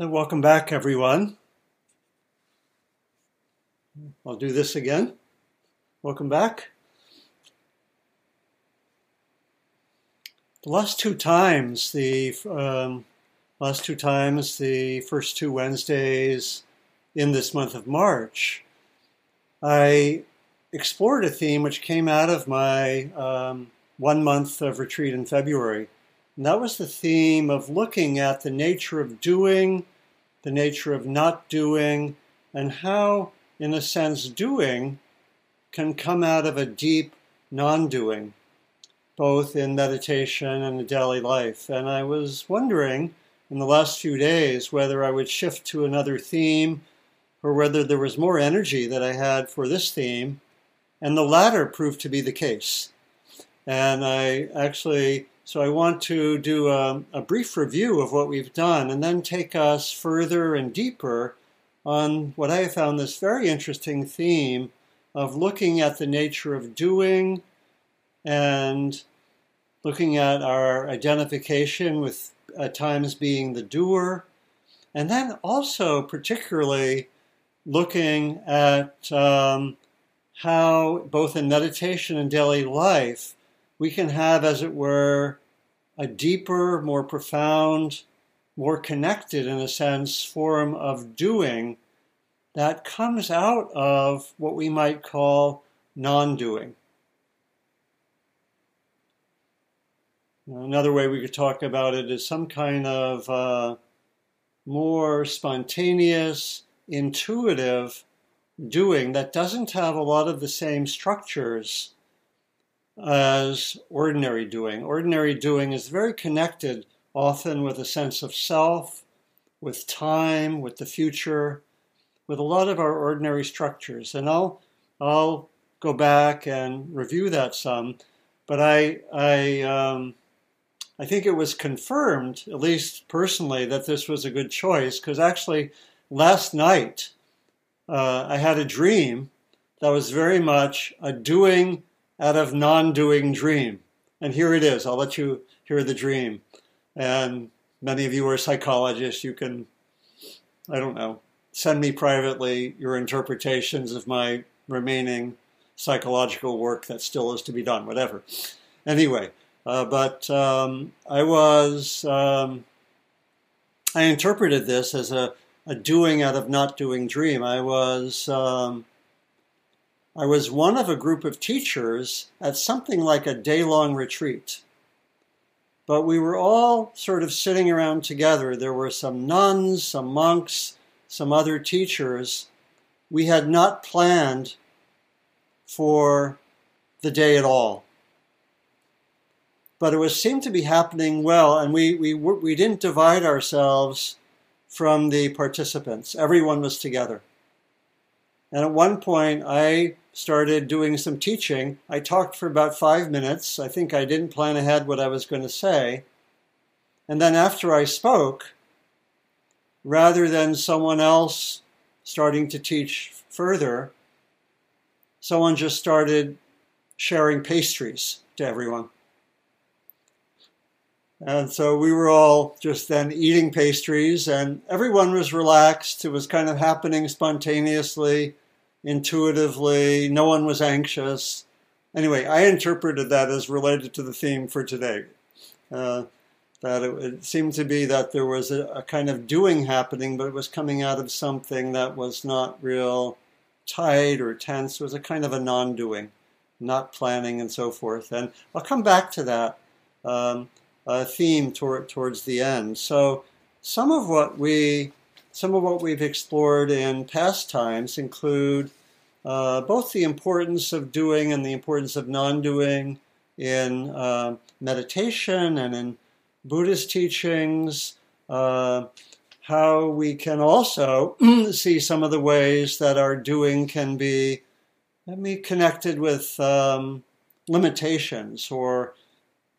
And welcome back, everyone. I'll do this again. Welcome back. The last two times, the um, last two times, the first two Wednesdays in this month of March, I explored a theme which came out of my um, one month of retreat in February. And that was the theme of looking at the nature of doing, the nature of not doing, and how, in a sense, doing can come out of a deep non doing, both in meditation and in daily life. And I was wondering in the last few days whether I would shift to another theme or whether there was more energy that I had for this theme. And the latter proved to be the case. And I actually, so I want to do a, a brief review of what we've done and then take us further and deeper on what I found this very interesting theme of looking at the nature of doing and looking at our identification with at times being the doer, and then also particularly looking at um, how both in meditation and daily life we can have, as it were, a deeper, more profound, more connected, in a sense, form of doing that comes out of what we might call non doing. Another way we could talk about it is some kind of uh, more spontaneous, intuitive doing that doesn't have a lot of the same structures as ordinary doing. Ordinary doing is very connected often with a sense of self, with time, with the future, with a lot of our ordinary structures. And I'll, I'll go back and review that some, but I, I, um, I think it was confirmed, at least personally, that this was a good choice because actually last night uh, I had a dream that was very much a doing out of non doing dream. And here it is. I'll let you hear the dream. And many of you are psychologists. You can, I don't know, send me privately your interpretations of my remaining psychological work that still is to be done, whatever. Anyway, uh, but um, I was, um, I interpreted this as a, a, doing out of not doing dream. I was um, I was one of a group of teachers at something like a day long retreat. But we were all sort of sitting around together. There were some nuns, some monks, some other teachers. We had not planned for the day at all. But it was seemed to be happening well, and we, we, we didn't divide ourselves from the participants. Everyone was together. And at one point, I started doing some teaching. I talked for about five minutes. I think I didn't plan ahead what I was going to say. And then after I spoke, rather than someone else starting to teach further, someone just started sharing pastries to everyone. And so we were all just then eating pastries, and everyone was relaxed. It was kind of happening spontaneously intuitively. No one was anxious. Anyway, I interpreted that as related to the theme for today. Uh, that it, it, seemed to be that there was a, a, kind of doing happening, but it was coming out of something that was not real tight or tense. It was a kind of a non doing, not planning, and so forth. And I'll come back to that um, uh, theme toward, towards the end. So, some of what we some of what we've explored in past times include uh, both the importance of doing and the importance of non doing in uh, meditation and in Buddhist teachings, uh, how we can also see some of the ways that our doing can be, be connected with um, limitations or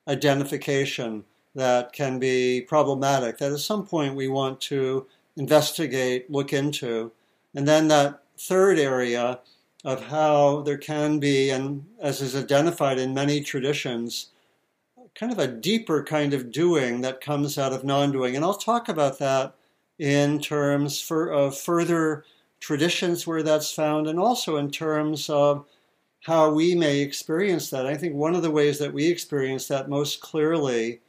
identification that can be problematic, that at some point we want to investigate, look into. And then that third area of how there can be, and as is identified in many traditions, kind of a deeper kind of doing that comes out of non doing. And I'll talk about that in terms for, of further traditions where that's found, and also in terms of how we may experience that. I think one of the ways that we experience that most clearly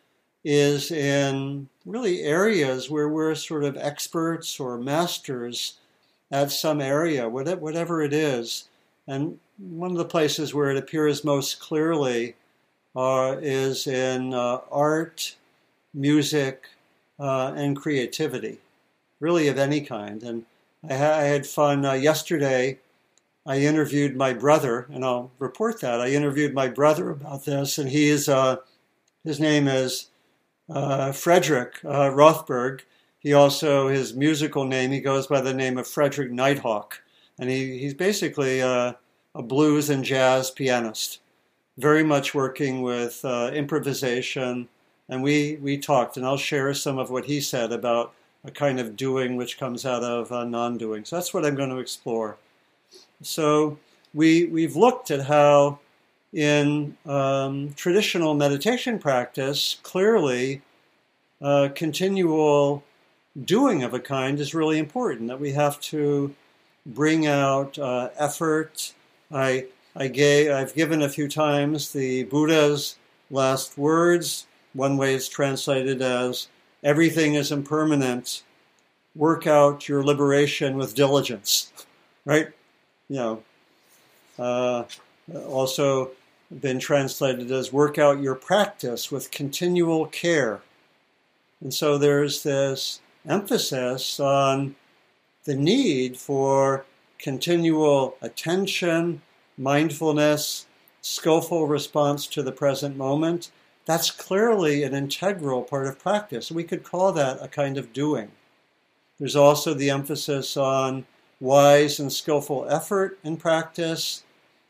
is in really areas where we're sort of experts or masters at some area, whatever it is. And one of the places where it appears most clearly uh, is in uh, art, music, uh, and creativity, really of any kind. And I, ha- I had fun uh, yesterday. I interviewed my brother, and I'll report that. I interviewed my brother about this, and he is, uh, his name is Frederick uh, Rothberg. He also, his musical name, he goes by the name of Frederick Nighthawk. And he, he's basically a, a blues and jazz pianist, very much working with uh, improvisation. And we, we talked, and I'll share some of what he said about a kind of doing which comes out of uh, non doing. So that's what I'm going to explore. So we, we've looked at how in um, traditional meditation practice, clearly, uh, continual doing of a kind is really important. That we have to bring out uh, effort. I, I gave, I've given a few times the Buddha's last words. One way it's translated as everything is impermanent. Work out your liberation with diligence, right? You know. Uh, also, been translated as work out your practice with continual care. And so there's this emphasis on the need for continual attention, mindfulness, skillful response to the present moment. That's clearly an integral part of practice. We could call that a kind of doing. There's also the emphasis on wise and skillful effort in practice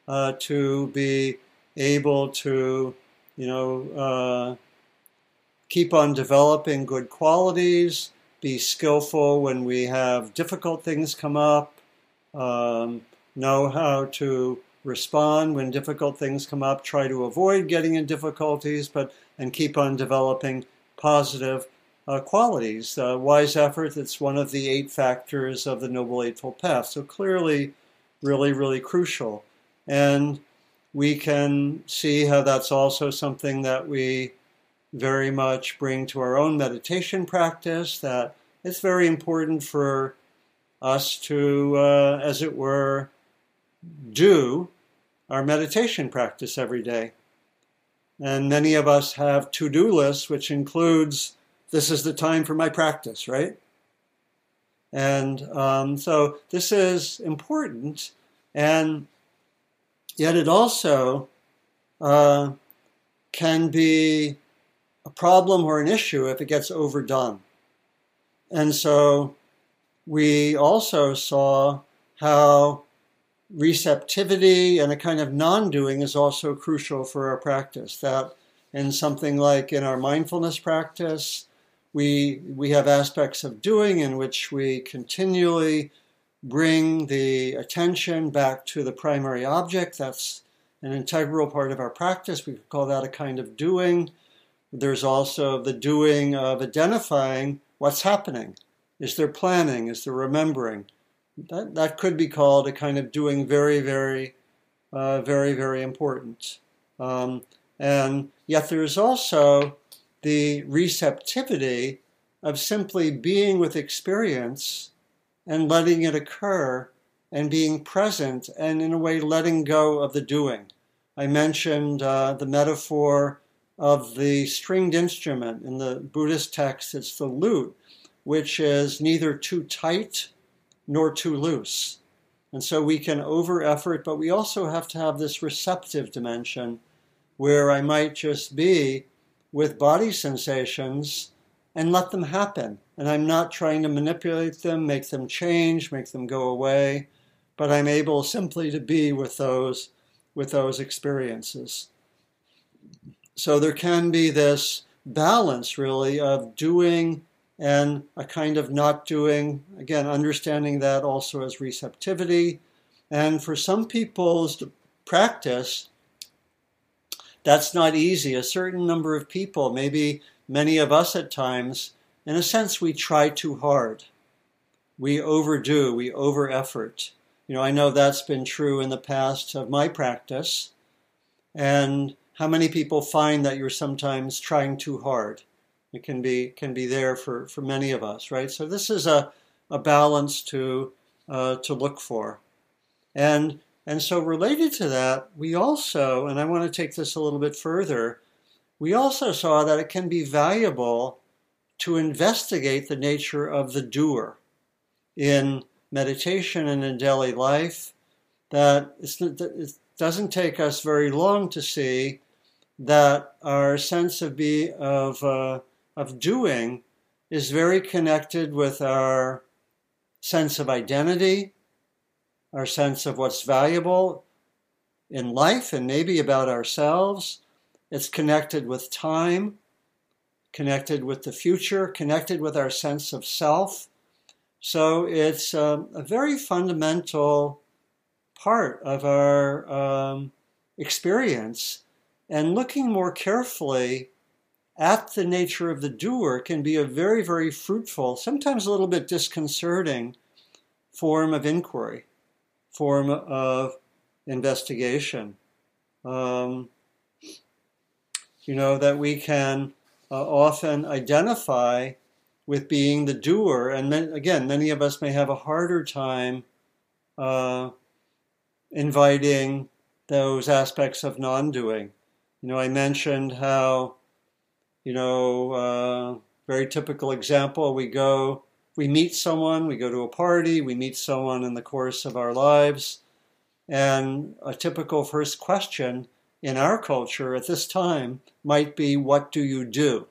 uh, to be able to, you know, uh, keep on developing good qualities, be skillful when we have difficult things come up, um, know how to respond when difficult things come up, try to avoid getting in difficulties, but and keep on developing positive uh, qualities. Uh, wise effort, that's one of the eight factors of the Noble Eightfold Path. So clearly, really, really crucial. And we can see how that's also something that we very much bring to our own meditation practice, that it's very important for us to, uh, as it were, do our meditation practice every day. And many of us have to do lists, which includes this is the time for my practice, right? And um, so this is important. And Yet it also uh, can be a problem or an issue if it gets overdone. And so we also saw how receptivity and a kind of non doing is also crucial for our practice. That in something like in our mindfulness practice, we, we have aspects of doing in which we continually bring the attention back to the primary object. That's an integral part of our practice. We could call that a kind of doing. There's also the doing of identifying what's happening. Is there planning? Is there remembering? That, that could be called a kind of doing very, very, uh, very, very important. Um, and yet there's also the receptivity of simply being with experience and letting it occur and being present and, in a way, letting go of the doing. I mentioned uh, the metaphor of the stringed instrument. In the Buddhist text, it's the lute, which is neither too tight nor too loose. And so we can over effort, but we also have to have this receptive dimension where I might just be with body sensations and let them happen. And I'm not trying to manipulate them, make them change, make them go away, but I'm able simply to be with those with those experiences. So there can be this balance really of doing and a kind of not doing, again, understanding that also as receptivity. And for some people's practice, that's not easy. A certain number of people, maybe many of us at times in a sense, we try too hard. We overdo, we over effort. You know, I know that's been true in the past of my practice. And how many people find that you're sometimes trying too hard? It can be can be there for, for many of us, right? So this is a, a balance to uh, to look for. And and so related to that, we also, and I want to take this a little bit further, we also saw that it can be valuable to investigate the nature of the doer in meditation and in daily life. That it doesn't take us very long to see that our sense of be of uh, of doing is very connected with our sense of identity, our sense of what's valuable in life and maybe about ourselves. It's connected with time, connected with the future, connected with our sense of self. So it's um, a very fundamental part of our um, experience. And looking more carefully at the nature of the doer can be a very, very fruitful, sometimes a little bit disconcerting form of inquiry, form of investigation. Um, you know, that we can uh, often identify with being the doer. And then, again, many of us may have a harder time uh, inviting those aspects of non doing. You know, I mentioned how, you know, uh, very typical example we go, we meet someone, we go to a party, we meet someone in the course of our lives, and a typical first question in our culture at this time might be, What do you do?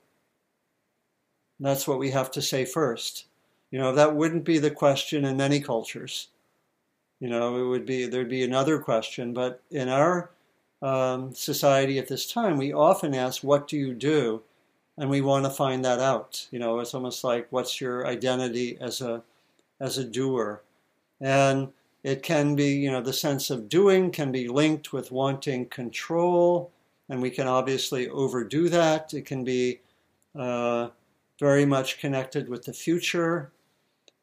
And that's what we have to say first. You know, that wouldn't be the question in many cultures. You know, it would be, there'd be another question, but in our um, society at this time, we often ask, What do you do? And we want to find that out. You know, it's almost like, What's your identity as a, as a doer? And it can be, you know, the sense of doing can be linked with wanting control, and we can obviously overdo that. It can be uh, very much connected with the future.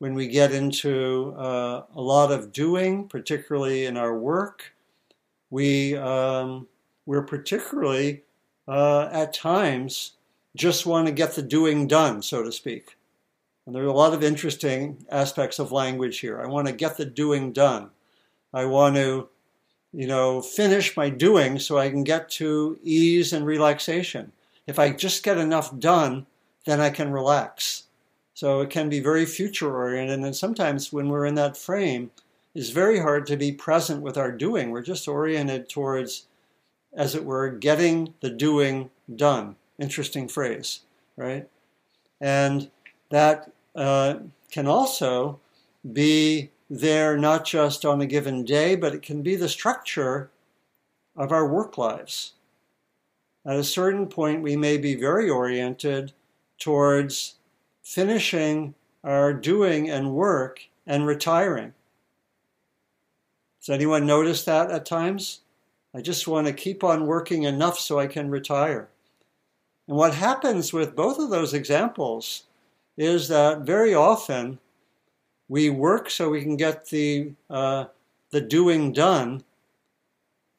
When we get into uh, a lot of doing, particularly in our work, we um, we're particularly uh, at times just want to get the doing done, so to speak. And there are a lot of interesting aspects of language here. I want to get the doing done. I want to, you know, finish my doing so I can get to ease and relaxation. If I just get enough done, then I can relax. So it can be very future oriented. And sometimes when we're in that frame, it's very hard to be present with our doing. We're just oriented towards, as it were, getting the doing done. Interesting phrase, right? And that uh, can also be there not just on a given day, but it can be the structure of our work lives. At a certain point, we may be very oriented towards finishing our doing and work and retiring. Does anyone notice that at times? I just want to keep on working enough so I can retire. And what happens with both of those examples is that very often we work so we can get the uh, the doing done,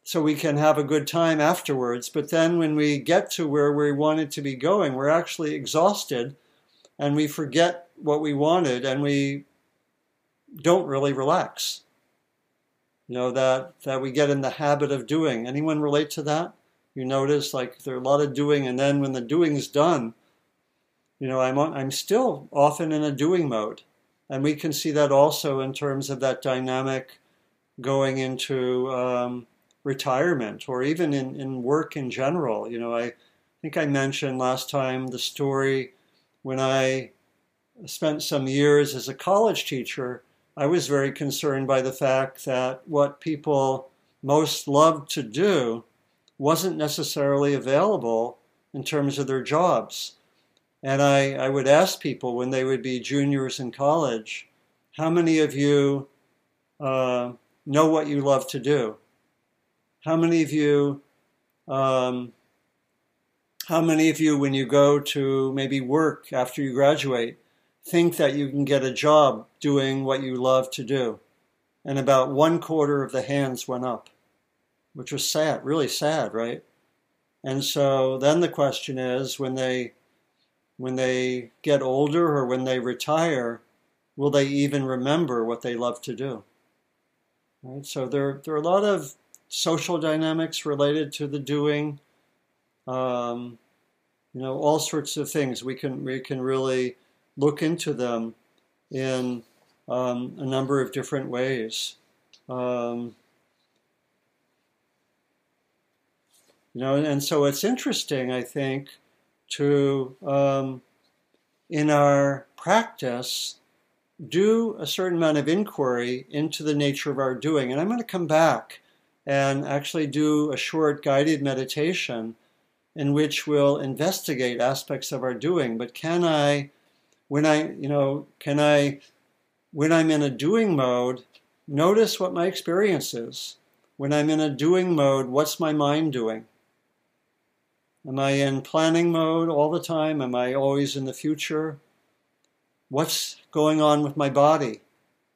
so we can have a good time afterwards. But then when we get to where we wanted to be going, we're actually exhausted, and we forget what we wanted, and we don't really relax. You know that that we get in the habit of doing. Anyone relate to that? You notice like there are a lot of doing, and then when the doing's done, you know, I'm, on, I'm still often in a doing mode. And we can see that also in terms of that dynamic going into um, retirement or even in, in work in general. You know, I think I mentioned last time the story when I spent some years as a college teacher. I was very concerned by the fact that what people most loved to do wasn't necessarily available in terms of their jobs. And I, I would ask people when they would be juniors in college, how many of you uh, know what you love to do? How many of you um, How many of you, when you go to maybe work after you graduate, think that you can get a job doing what you love to do? And about one quarter of the hands went up, which was sad, really sad, right? And so then the question is when they when they get older or when they retire, will they even remember what they love to do? Right? So there, there are a lot of social dynamics related to the doing. Um, you know, all sorts of things. We can we can really look into them in um, a number of different ways. Um, you know, and, and, so it's interesting, I think, to um, in our practice do a certain amount of inquiry into the nature of our doing. And I'm going to come back and actually do a short guided meditation in which we'll investigate aspects of our doing. But can I, when I, you know, can I, when I'm in a doing mode, notice what my experience is? When I'm in a doing mode, what's my mind doing? Am I in planning mode all the time? Am I always in the future? What's going on with my body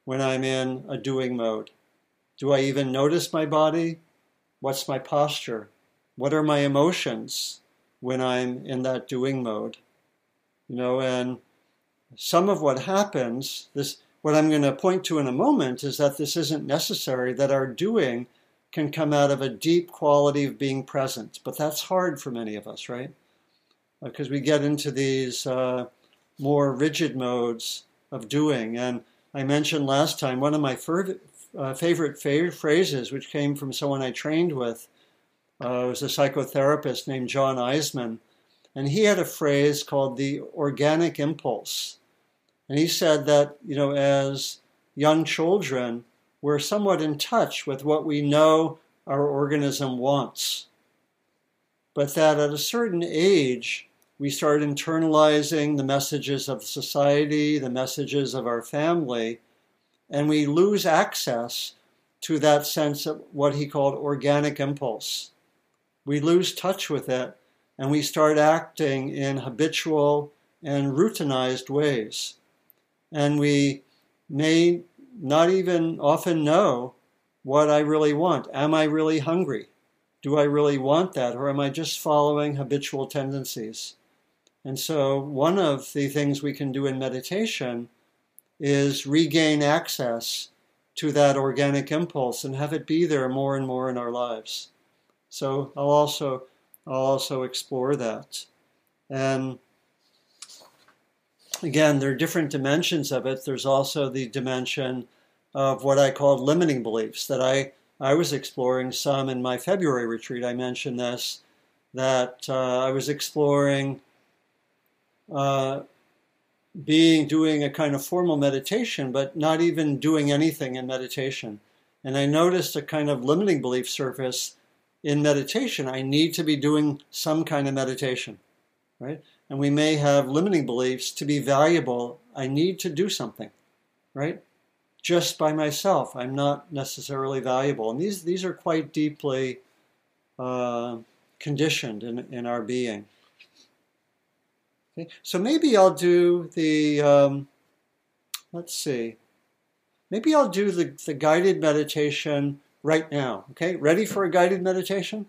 when I'm in a doing mode? Do I even notice my body? What's my posture? What are my emotions when I'm in that doing mode? You know, and some of what happens, this what I'm going to point to in a moment is that this isn't necessary, that our doing can come out of a deep quality of being present. But that's hard for many of us, right? Because we get into these uh, more rigid modes of doing. And I mentioned last time one of my uh, favorite fa- phrases, which came from someone I trained with, uh, was a psychotherapist named John Eisman. And he had a phrase called the organic impulse. And he said that, you know, as young children, we're somewhat in touch with what we know our organism wants. But that at a certain age, we start internalizing the messages of society, the messages of our family, and we lose access to that sense of what he called organic impulse. We lose touch with it and we start acting in habitual and routinized ways. And we may not even often know what I really want. Am I really hungry? Do I really want that? Or am I just following habitual tendencies? And so, one of the things we can do in meditation is regain access to that organic impulse and have it be there more and more in our lives. So, I'll also I'll also explore that. And again, there are different dimensions of it. There's also the dimension of what I call limiting beliefs that I, I was exploring some in my February retreat. I mentioned this, that uh, I was exploring uh, being doing a kind of formal meditation, but not even doing anything in meditation. And I noticed a kind of limiting belief surface in meditation. I need to be doing some kind of meditation, right? And we may have limiting beliefs to be valuable. I need to do something, right? Just by myself, I'm not necessarily valuable. And these these are quite deeply uh, conditioned in, in our being. Okay, so maybe I'll do the, um, let's see, maybe I'll do the, the guided meditation right now. Okay, ready for a guided meditation?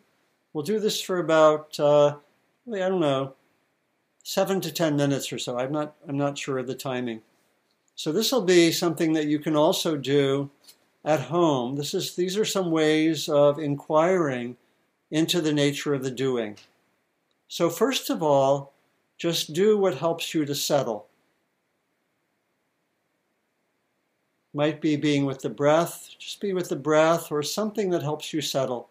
We'll do this for about, uh, I don't know, seven to ten minutes or so. I'm not, I'm not sure of the timing. So this will be something that you can also do at home. This is, these are some ways of inquiring into the nature of the doing. So first of all, just do what helps you to settle. Might be being with the breath, just be with the breath, or something that helps you settle.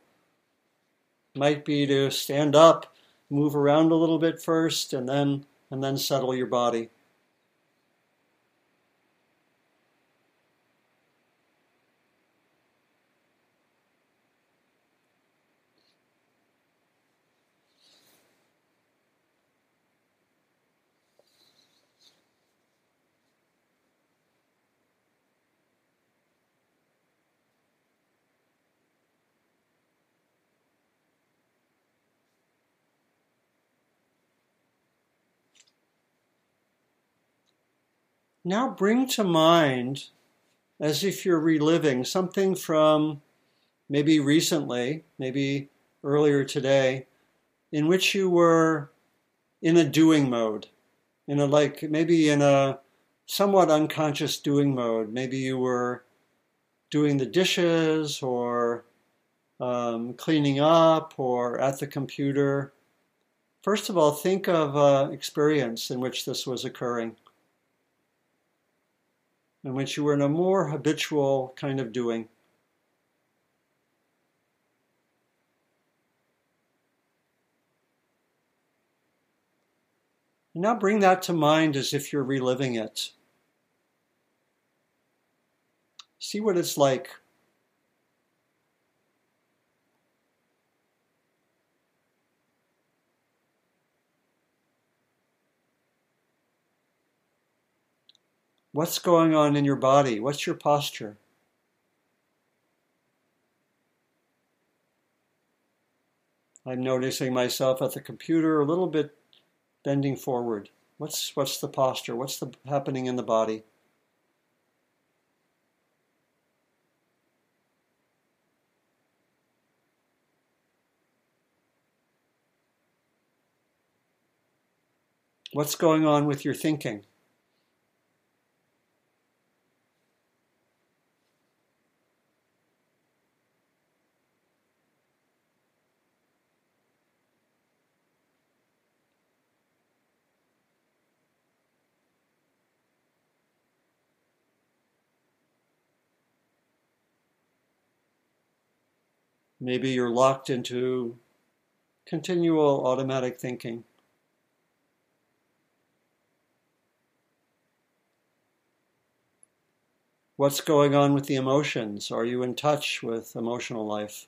Might be to stand up, move around a little bit first, and then and then settle your body. Now bring to mind, as if you're reliving something from maybe recently, maybe earlier today, in which you were in a doing mode, in a like maybe in a somewhat unconscious doing mode. Maybe you were doing the dishes or um, cleaning up or at the computer. First of all, think of an experience in which this was occurring, in which you were in a more habitual kind of doing. Now bring that to mind as if you're reliving it. See what it's like. What's going on in your body? What's your posture? I'm noticing myself at the computer a little bit bending forward. What's what's the posture? What's the happening in the body? What's going on with your thinking? Maybe you're locked into continual automatic thinking. What's going on with the emotions? Are you in touch with emotional life?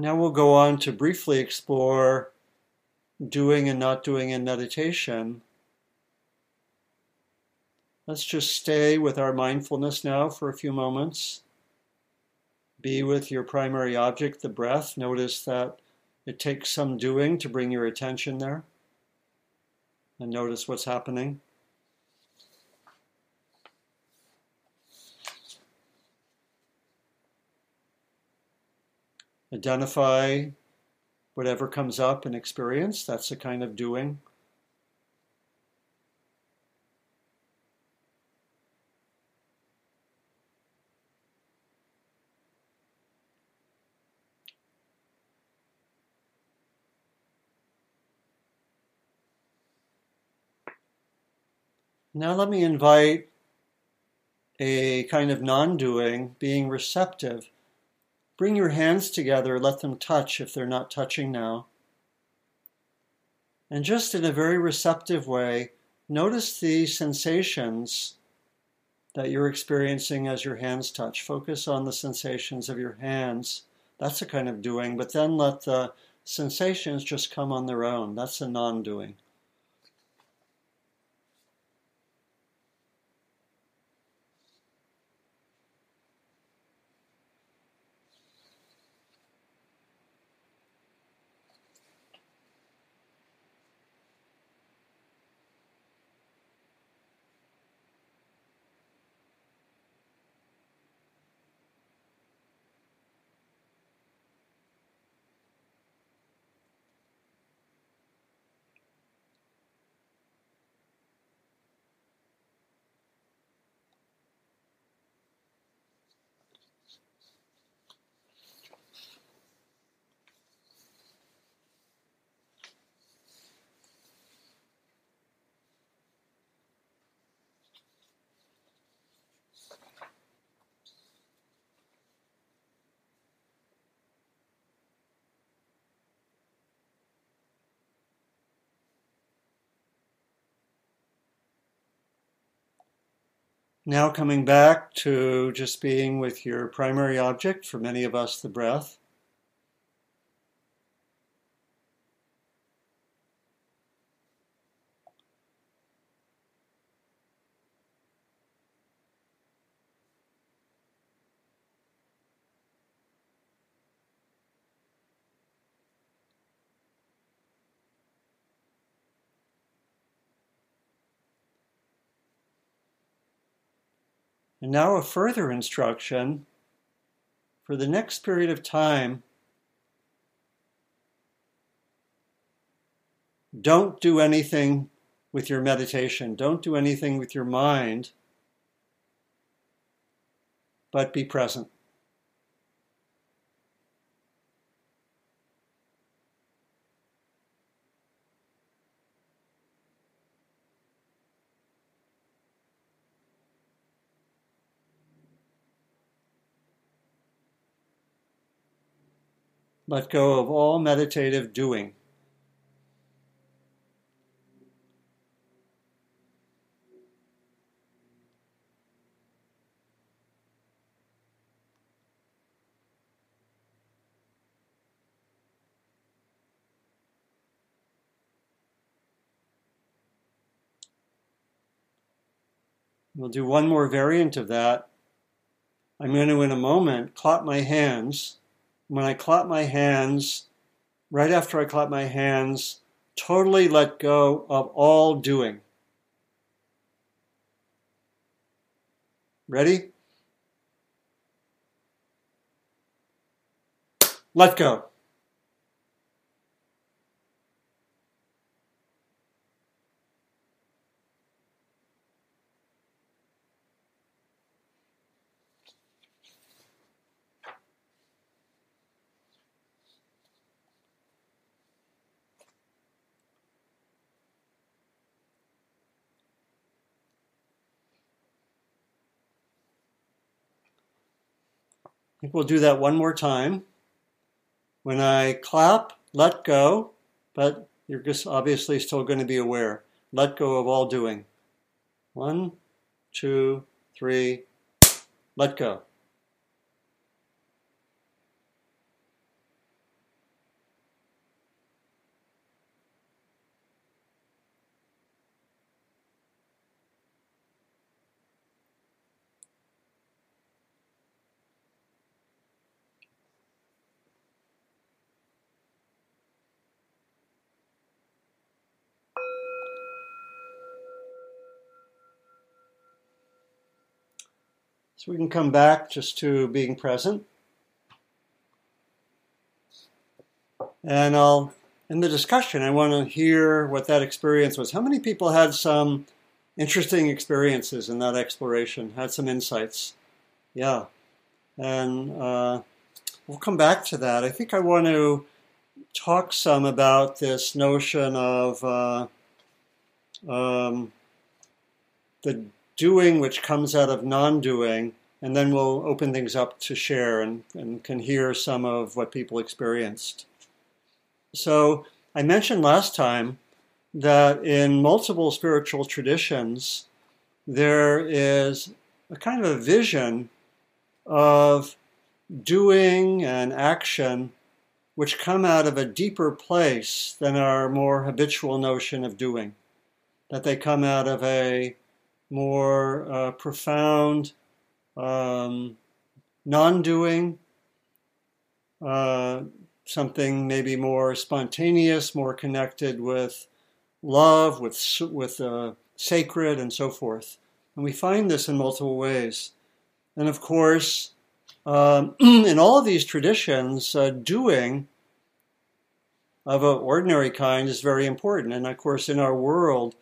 Now we'll go on to briefly explore doing and not doing in meditation. Let's just stay with our mindfulness now for a few moments. Be with your primary object, the breath. Notice that it takes some doing to bring your attention there. And notice what's happening. Identify whatever comes up in experience. That's a kind of doing. Now let me invite a kind of non doing, being receptive Bring your hands together, let them touch if they're not touching now. And just in a very receptive way, notice the sensations that you're experiencing as your hands touch. Focus on the sensations of your hands. That's a kind of doing, but then let the sensations just come on their own. That's a non doing. Now coming back to just being with your primary object, for many of us, the breath. And now a further instruction for the next period of time. Don't do anything with your meditation. Don't do anything with your mind, but be present. Let go of all meditative doing. We'll do one more variant of that. I'm going to, in a moment, clap my hands when I clap my hands, right after I clap my hands, totally let go of all doing. Ready? Let go. Think we'll do that one more time. When I clap, let go, but you're just obviously still going to be aware. Let go of all doing. One, two, three, let go. So we can come back just to being present. And I'll, in the discussion, I want to hear what that experience was. How many people had some interesting experiences in that exploration, had some insights? Yeah. And uh, we'll come back to that. I think I want to talk some about this notion of uh, um, the doing which comes out of non doing, and then we'll open things up to share and, and can hear some of what people experienced. So, I mentioned last time that in multiple spiritual traditions, there is a kind of a vision of doing and action which come out of a deeper place than our more habitual notion of doing. That they come out of a more uh, profound um, non doing, uh, something maybe more spontaneous, more connected with love, with, with uh, sacred, and so forth. And we find this in multiple ways. And of course, um, in all of these traditions, uh, doing of an ordinary kind is very important. And of course, in our world,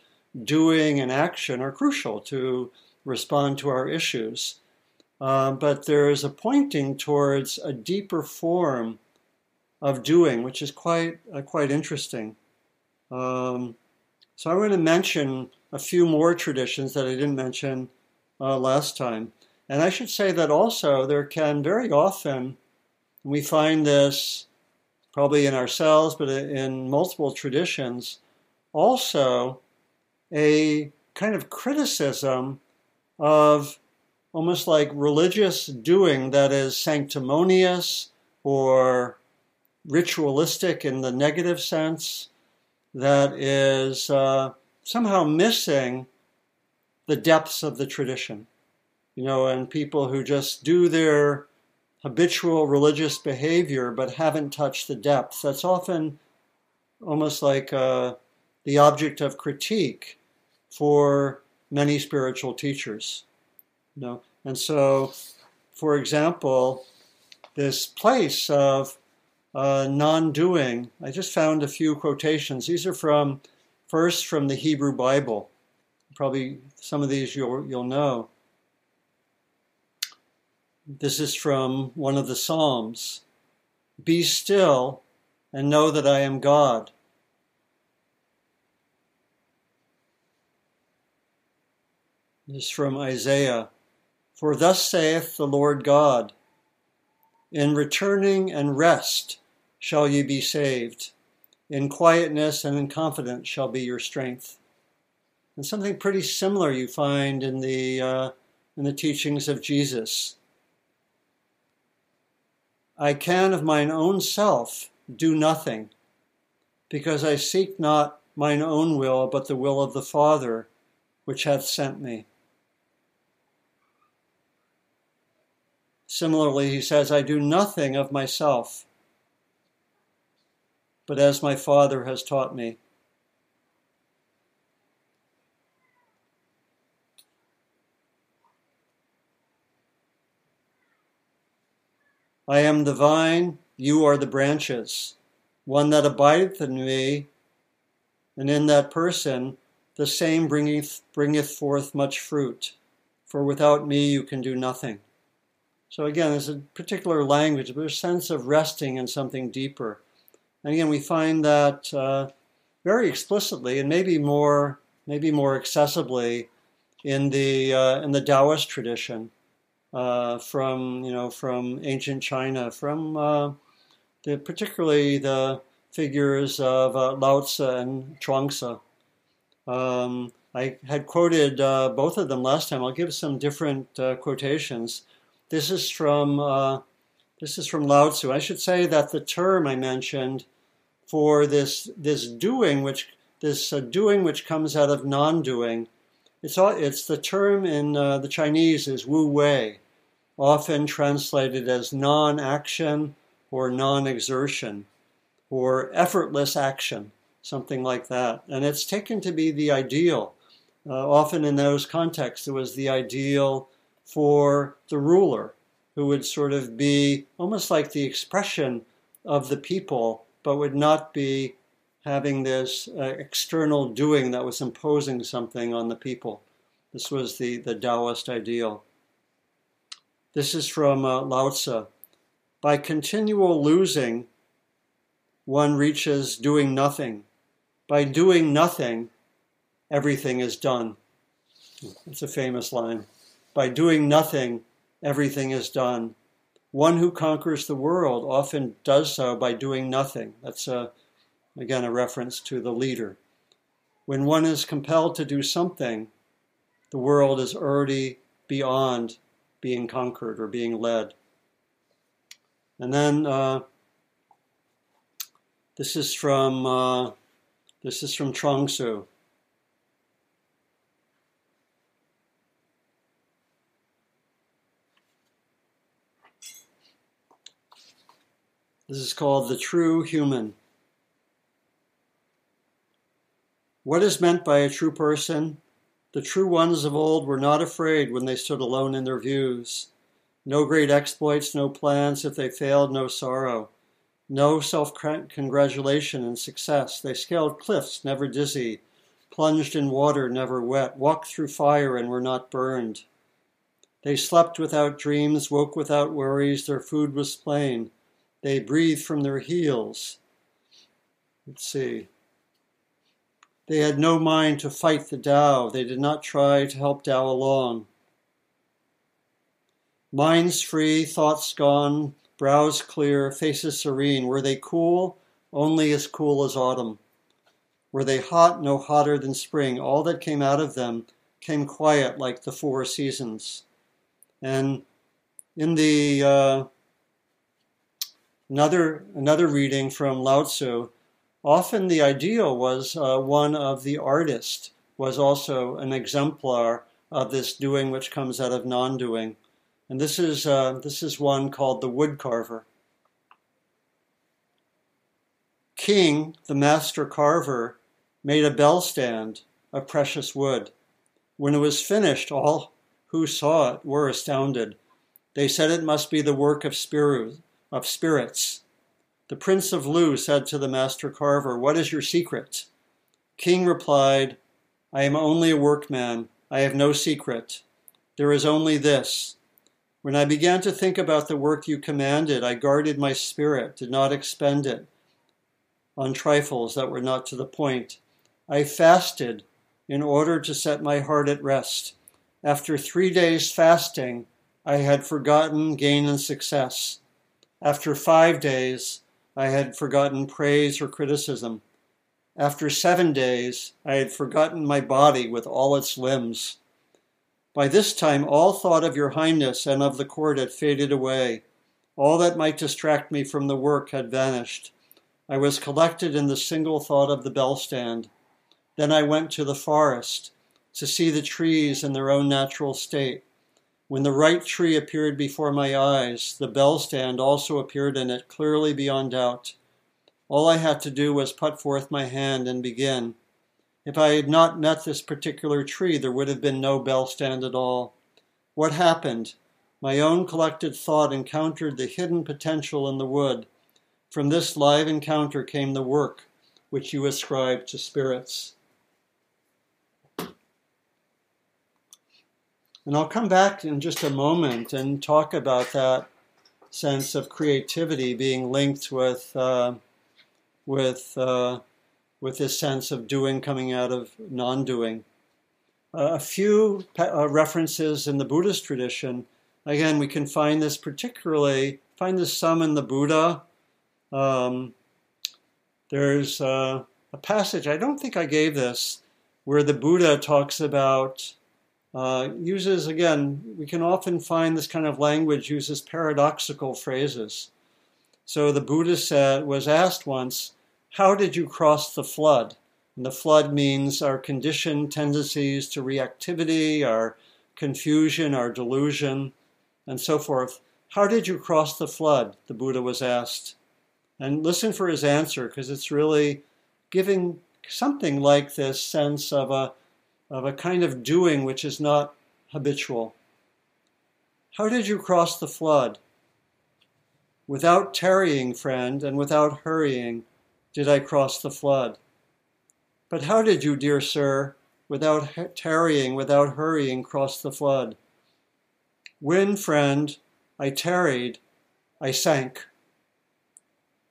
doing and action are crucial to respond to our issues. Uh, but there is a pointing towards a deeper form of doing, which is quite uh, quite interesting. Um, so I want to mention a few more traditions that I didn't mention uh, last time, and I should say that also there can very often we find this probably in ourselves, but in multiple traditions, also a kind of criticism of almost like religious doing that is sanctimonious or ritualistic in the negative sense, that is uh, somehow missing the depths of the tradition. You know, and people who just do their habitual religious behavior but haven't touched the depths. That's often almost like uh, the object of critique for many spiritual teachers. You know? And so, for example, this place of uh, non-doing, I just found a few quotations. These are from, first from the Hebrew Bible. Probably some of these you'll, you'll know. This is from one of the Psalms. Be still and know that I am God. Is from Isaiah. For thus saith the Lord God In returning and rest shall ye be saved, in quietness and in confidence shall be your strength. And something pretty similar you find in the, uh, in the teachings of Jesus. I can of mine own self do nothing, because I seek not mine own will, but the will of the Father which hath sent me. Similarly, he says, I do nothing of myself, but as my Father has taught me. I am the vine, you are the branches. One that abideth in me, and in that person, the same bringeth, bringeth forth much fruit. For without me you can do nothing. So again, there's a particular language, but a sense of resting in something deeper. And again, we find that uh, very explicitly, and maybe more, maybe more accessibly, in the uh, in the Taoist tradition uh, from you know from ancient China, from uh, the, particularly the figures of uh, Lao Tzu and Chuang-Tzu. Um, I had quoted uh, both of them last time. I'll give some different uh, quotations. This is from uh, this is from Lao Tzu. I should say that the term I mentioned for this this doing, which this doing which comes out of non-doing, it's, all, it's the term in uh, the Chinese is wu wei, often translated as non action or non exertion or effortless action, something like that. And it's taken to be the ideal. Uh, often in those contexts, it was the ideal for the ruler, who would sort of be almost like the expression of the people, but would not be having this uh, external doing that was imposing something on the people. This was the, the Taoist ideal. This is from uh, Lao Tzu. By continual losing, one reaches doing nothing. By doing nothing, everything is done. It's a famous line. By doing nothing, everything is done. One who conquers the world often does so by doing nothing. That's a, again a reference to the leader. When one is compelled to do something, the world is already beyond being conquered or being led. And then uh, this is from uh, this is from Chuang-Tzu. This is called the true human. What is meant by a true person the true ones of old were not afraid when they stood alone in their views. No great exploits, no plans. If they failed, no sorrow. No self congratulation and success. They scaled cliffs, never dizzy, plunged in water, never wet, walked through fire and were not burned. They slept without dreams, woke without worries. Their food was plain. They breathed from their heels. Let's see. They had no mind to fight the Tao. They did not try to help Tao along. Minds free, thoughts gone, brows clear, faces serene. Were they cool? Only as cool as autumn. Were they hot? No hotter than spring. All that came out of them came quiet like the four seasons. And in the uh, another another reading from Lao Tzu, often the ideal was uh, one of the artist was also an exemplar of this doing which comes out of non-doing, and this is uh, this is one called the wood carver. Khing, the master carver, made a bell stand of precious wood. When it was finished, all who saw it were astounded. They said it must be the work of, spirit, of spirits. The prince of Lu said to the master carver, What is your secret? Khing replied, I am only a workman. I have no secret. There is only this. When I began to think about the work you commanded, I guarded my spirit, did not expend it on trifles that were not to the point. I fasted in order to set my heart at rest. After three days fasting, I had forgotten gain and success. After five days, I had forgotten praise or criticism. After seven days, I had forgotten my body with all its limbs. By this time, all thought of your highness and of the court had faded away. All that might distract me from the work had vanished. I was collected in the single thought of the bell stand. Then I went to the forest to see the trees in their own natural state. When the right tree appeared before my eyes, the bell stand also appeared in it clearly beyond doubt. All I had to do was put forth my hand and begin. If I had not met this particular tree, there would have been no bell stand at all. What happened? My own collected thought encountered the hidden potential in the wood. From this live encounter came the work which you ascribe to spirits. And I'll come back in just a moment and talk about that sense of creativity being linked with uh, with uh, with this sense of doing coming out of non-doing. Uh, a few uh, references in the Buddhist tradition. Again, we can find this particularly find this some in the Buddha. Um, there's uh, a passage I don't think I gave this where the Buddha talks about uh, uses, again, we can often find this kind of language uses paradoxical phrases. So the Buddha said, was asked once, How did you cross the flood? And the flood means our conditioned tendencies to reactivity, our confusion, our delusion, and so forth. How did you cross the flood? The Buddha was asked. And listen for his answer because it's really giving something like this sense of a of a kind of doing which is not habitual. How did you cross the flood? Without tarrying, friend, and without hurrying, did I cross the flood. But how did you, dear sir, without tarrying, without hurrying, cross the flood? When, friend, I tarried, I sank.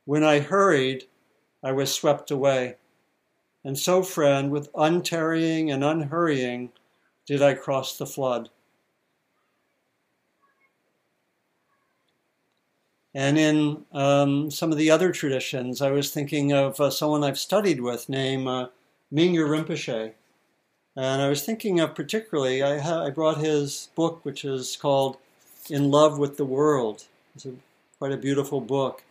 When I hurried, I was swept away. And so, friend, with untarrying and unhurrying, did I cross the flood. And in um, some of the other traditions, I was thinking of uh, someone I've studied with named uh, Mingyur Rinpoche. And I was thinking of particularly, I, ha- I brought his book, which is called In Love with the World. It's a, quite a beautiful book.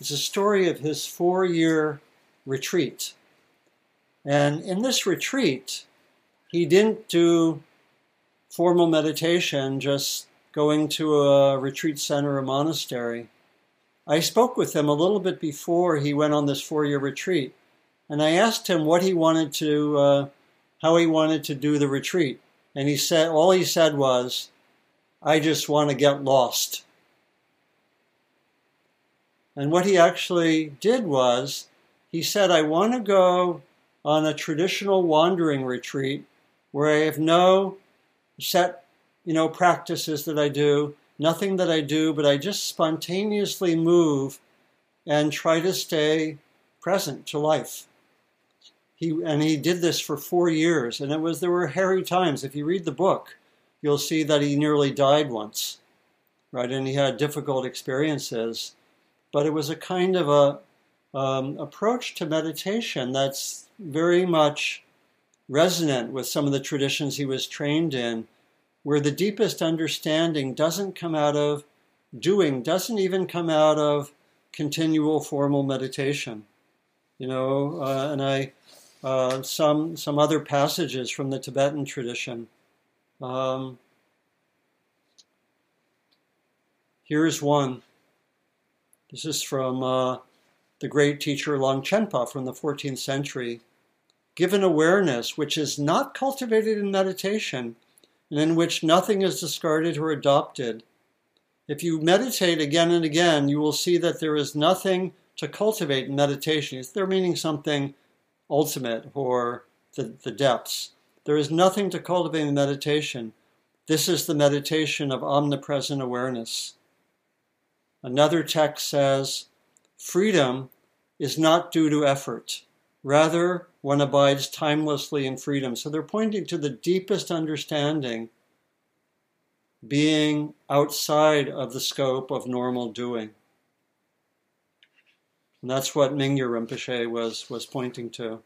It's a story of his four year retreat and in this retreat, he didn't do formal meditation, just going to a retreat center or monastery. I spoke with him a little bit before he went on this four year retreat, and I asked him what he wanted to, uh, how he wanted to do the retreat. And he said, all he said was, I just want to get lost. And what he actually did was, he said, I want to go on a traditional wandering retreat where I have no set, you know, practices that I do, nothing that I do, but I just spontaneously move and try to stay present to life. He and he did this for 4 years and it was there were hairy times. If you read the book, you'll see that he nearly died once. Right? And he had difficult experiences, but it was a kind of a um, approach to meditation that's very much resonant with some of the traditions he was trained in, where the deepest understanding doesn't come out of doing, doesn't even come out of continual formal meditation. You know, uh, and I uh, some some other passages from the Tibetan tradition. Um, here's one. This is from uh, the great teacher Longchenpa from the 14th century. Given awareness which is not cultivated in meditation, and in which nothing is discarded or adopted, if you meditate again and again, you will see that there is nothing to cultivate in meditation. They're meaning something ultimate or the, the depths. There is nothing to cultivate in meditation. This is the meditation of omnipresent awareness. Another text says, freedom is not due to effort. Rather, one abides timelessly in freedom. So they're pointing to the deepest understanding being outside of the scope of normal doing. And that's what Mingyur Rinpoche was, was pointing to.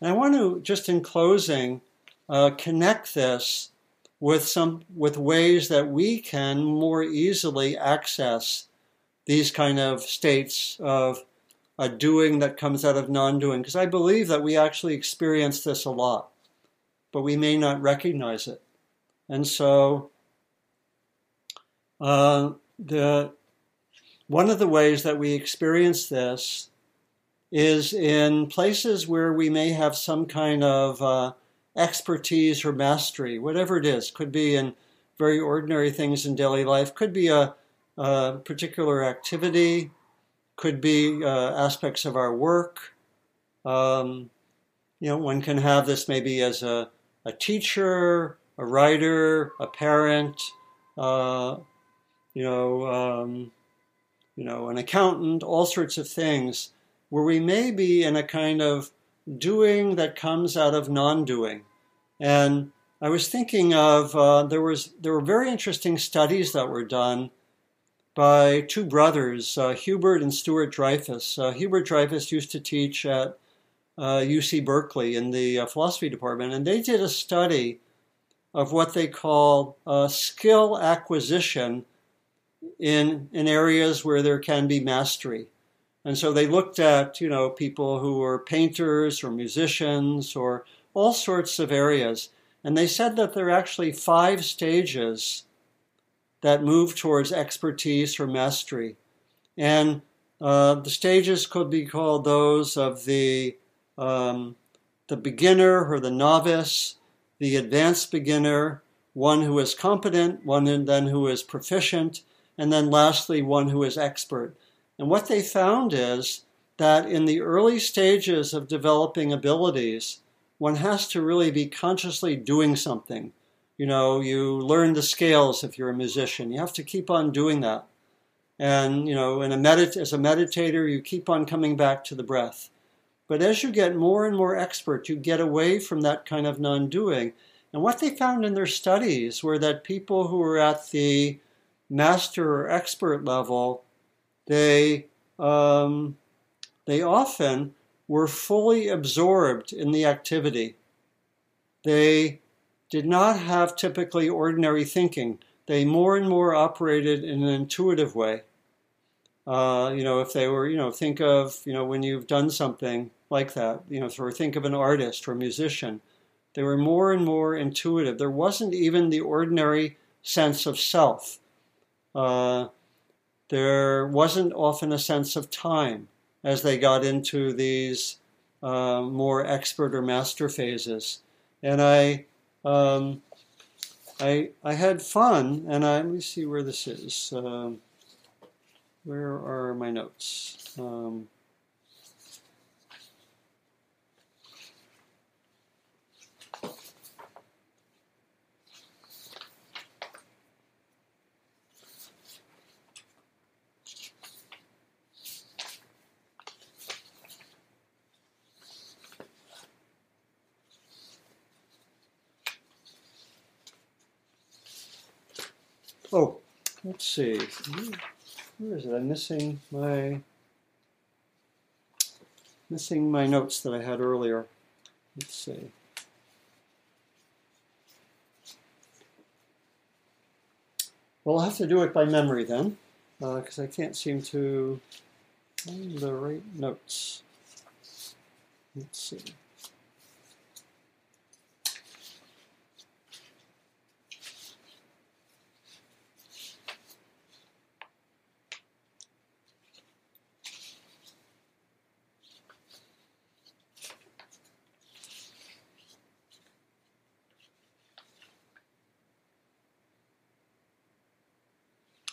And I want to, just in closing, uh, connect this with some with ways that we can more easily access these kind of states of a doing that comes out of non-doing. Because I believe that we actually experience this a lot, but we may not recognize it. And so uh, the one of the ways that we experience this is in places where we may have some kind of uh, expertise or mastery, whatever it is. Could be in very ordinary things in daily life, could be a, a particular activity, could be uh, aspects of our work. Um, you know, one can have this maybe as a, a teacher, a writer, a parent, uh, you know, um, you know, an accountant, all sorts of things, where we may be in a kind of doing that comes out of non-doing. And I was thinking of uh, there was there were very interesting studies that were done by two brothers, uh, Hubert and Stuart Dreyfus. Uh, Hubert Dreyfus used to teach at UC uh, Berkeley in the uh, philosophy department, and they did a study of what they call uh, skill acquisition in, in areas where there can be mastery. And so they looked at, you know, people who were painters or musicians or all sorts of areas. And they said that there are actually five stages that move towards expertise or mastery. And uh, the stages could be called those of the, um, the beginner or the novice, the advanced beginner, one who is competent, one then who is proficient, and then lastly, one who is expert. And what they found is that in the early stages of developing abilities, one has to really be consciously doing something. You know, you learn the scales if you're a musician. You have to keep on doing that. And, you know, in a medit- as a meditator, you keep on coming back to the breath. But as you get more and more expert, you get away from that kind of non doing. And what they found in their studies were that people who were at the master or expert level, they um, they often were fully absorbed in the activity. They did not have typically ordinary thinking. They more and more operated in an intuitive way. Uh, you know, if they were, you know, think of, you know, when you've done something like that, you know, or think of an artist or musician. They were more and more intuitive. There wasn't even the ordinary sense of self. Uh, there wasn't often a sense of time as they got into these uh, more expert or master phases. And I, um, I, I had fun, and I, let me see where this is. Um, where are my notes? Um, Oh, let's see. Where is it? I'm missing my missing my notes that I had earlier. Let's see. Well, I'll have to do it by memory then, because uh, I can't seem to find the right notes. Let's see.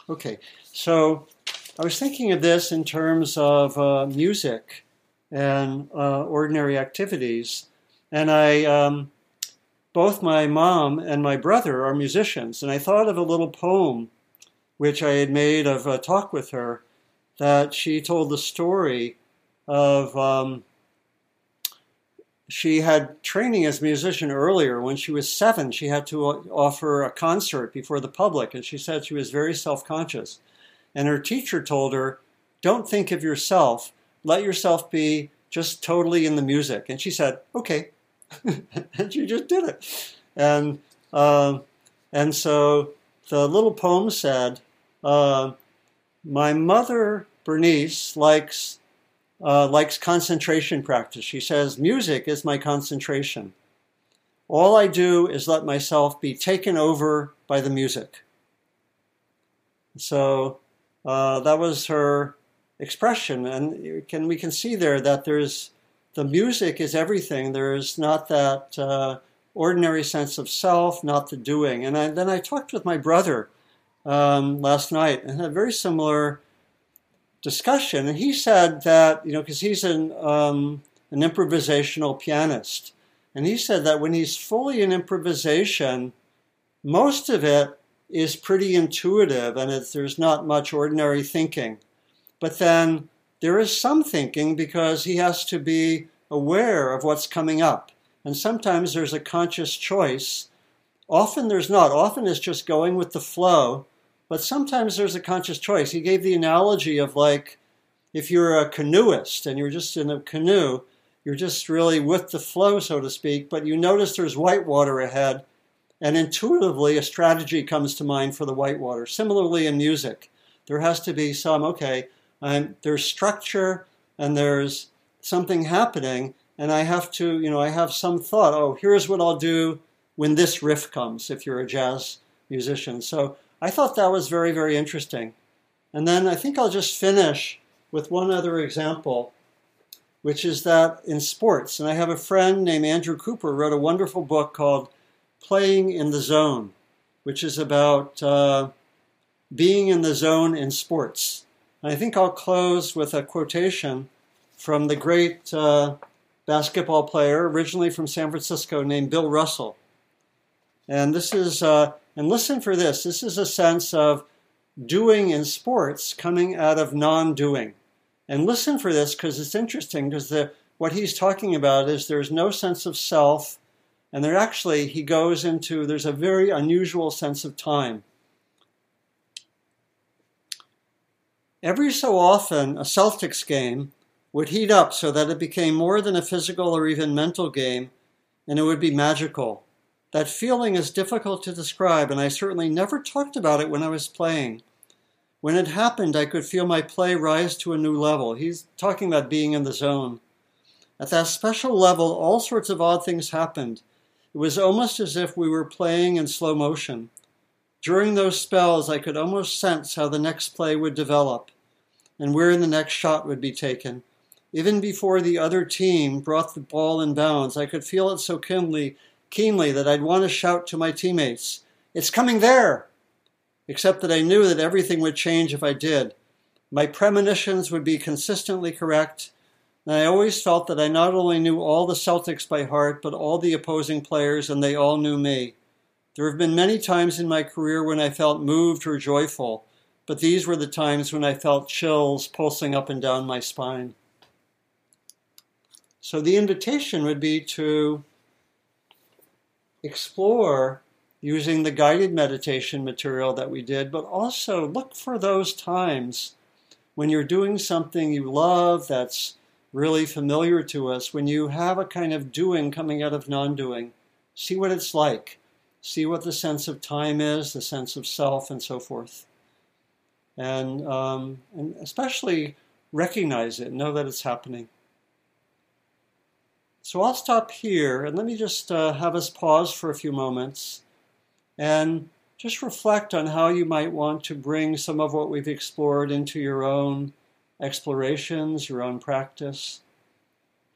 Okay, so I was thinking of this in terms of uh, music and uh, ordinary activities, and I, um, both my mom and my brother are musicians, and I thought of a little poem which I had made of a talk with her that she told the story of um, she had training as a musician earlier. When she was seven, she had to offer a concert before the public, and she said she was very self conscious. And her teacher told her, Don't think of yourself, let yourself be just totally in the music. And she said, Okay. and she just did it. And, uh, and so the little poem said, uh, My mother, Bernice, likes uh, likes concentration practice. She says, Music is my concentration. All I do is let myself be taken over by the music. So uh, that was her expression. And can, we can see there that there's the music is everything. There's not that uh, ordinary sense of self, not the doing. And I, then I talked with my brother um, last night and had a very similar discussion, and he said that you know because he's an um, an improvisational pianist, and he said that when he's fully in improvisation, most of it is pretty intuitive, and there's not much ordinary thinking, but then there is some thinking because he has to be aware of what's coming up, and sometimes there's a conscious choice. Often there's not. Often it's just going with the flow but sometimes there's a conscious choice. He gave the analogy of like if you're a canoeist and you're just in a canoe, you're just really with the flow, so to speak, but you notice there's white water ahead, and intuitively a strategy comes to mind for the white water. Similarly, in music, there has to be some, okay, I'm, there's structure and there's something happening, and I have to, you know, I have some thought, oh, here's what I'll do when this riff comes, if you're a jazz musician. So I thought that was very, very interesting. And then I think I'll just finish with one other example, which is that in sports, and I have a friend named Andrew Cooper wrote a wonderful book called Playing in the Zone, which is about uh, being in the zone in sports. And I think I'll close with a quotation from the great uh, basketball player, originally from San Francisco, named Bill Russell. And this is uh, and listen for this this is a sense of doing in sports coming out of non doing. And listen for this because it's interesting because what he's talking about is there's no sense of self, and there actually, he goes into, there's a very unusual sense of time. Every so often, a Celtics game would heat up so that it became more than a physical or even mental game, and it would be magical. That feeling is difficult to describe, and I certainly never talked about it when I was playing. When it happened, I could feel my play rise to a new level. He's talking about being in the zone. At that special level, all sorts of odd things happened. It was almost as if we were playing in slow motion. During those spells, I could almost sense how the next play would develop and where the next shot would be taken. Even before the other team brought the ball in bounds, I could feel it so keenly keenly that I'd want to shout to my teammates, It's coming there! Except that I knew that everything would change if I did. My premonitions would be consistently correct, and I always felt that I not only knew all the Celtics by heart, but all the opposing players, and they all knew me. There have been many times in my career when I felt moved or joyful, but these were the times when I felt chills pulsing up and down my spine. So the invitation would be to explore using the guided meditation material that we did, but also look for those times when you're doing something you love that's really familiar to us, when you have a kind of doing coming out of non doing. See what it's like. see what the sense of time is, the sense of self, and so forth. And, um, and especially recognize it, know that it's happening. So I'll stop here and let me just uh, have us pause for a few moments and just reflect on how you might want to bring some of what we've explored into your own explorations, your own practice.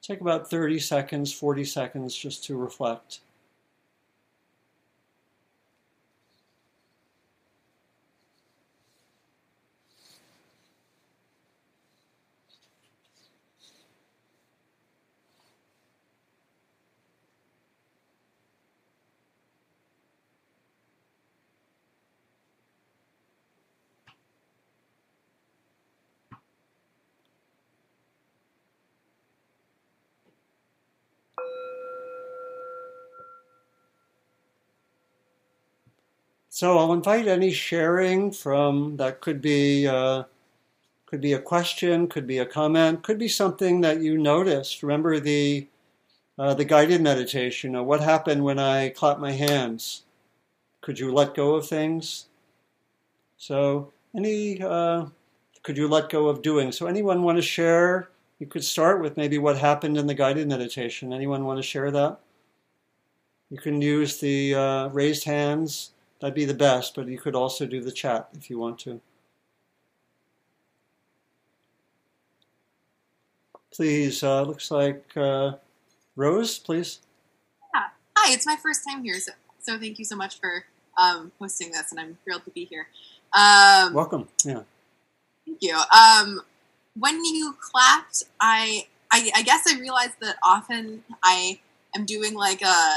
Take about 30 seconds, 40 seconds just to reflect. So I'll invite any sharing from that could be uh, could be a question, could be a comment, could be something that you noticed. Remember the uh, the guided meditation. What happened when I clapped my hands? Could you let go of things? So any uh, could you let go of doing? So anyone want to share? You could start with maybe what happened in the guided meditation. Anyone want to share that? You can use the uh, raised hands That'd be the best, but you could also do the chat if you want to. Please, uh, looks like uh, Rose, please. Yeah. Hi, it's my first time here, so, so thank you so much for um, hosting this, and I'm thrilled to be here. Um, Welcome. Yeah. Thank you. Um, when you clapped, I, I, I guess I realized that often I am doing like a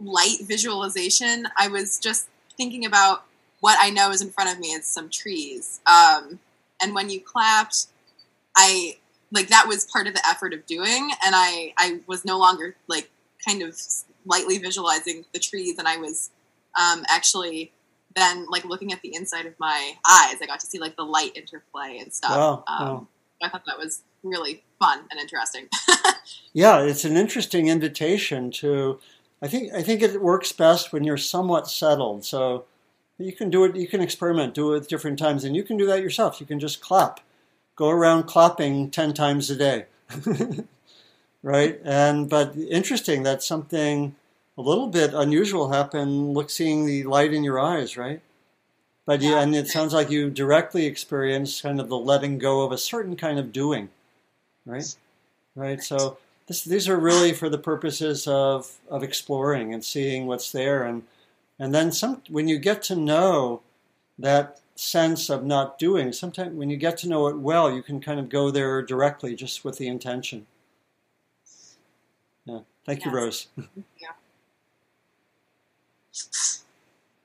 light visualization. I was just thinking about what I know is in front of me. It's some trees. Um, and when you clapped, I like that was part of the effort of doing, and I I was no longer like kind of lightly visualizing the trees, and I was um, actually then like looking at the inside of my eyes. I got to see like the light interplay and stuff. Wow, um, wow. I thought that was really fun and interesting. yeah, it's an interesting invitation to I think I think it works best when you're somewhat settled. So you can do it. You can experiment, do it at different times, and you can do that yourself. You can just clap, go around clapping ten times a day, right? And but interesting that something a little bit unusual happened. Look, seeing the light in your eyes, right? But yeah, and it sounds like you directly experienced kind of the letting go of a certain kind of doing, right? Right. So this, these are really for the purposes of, of exploring and seeing what's there. And, and then some, when you get to know that sense of not doing, sometimes when you get to know it well, you can kind of go there directly just with the intention. Yeah. Thank yes. you, Rose. yeah.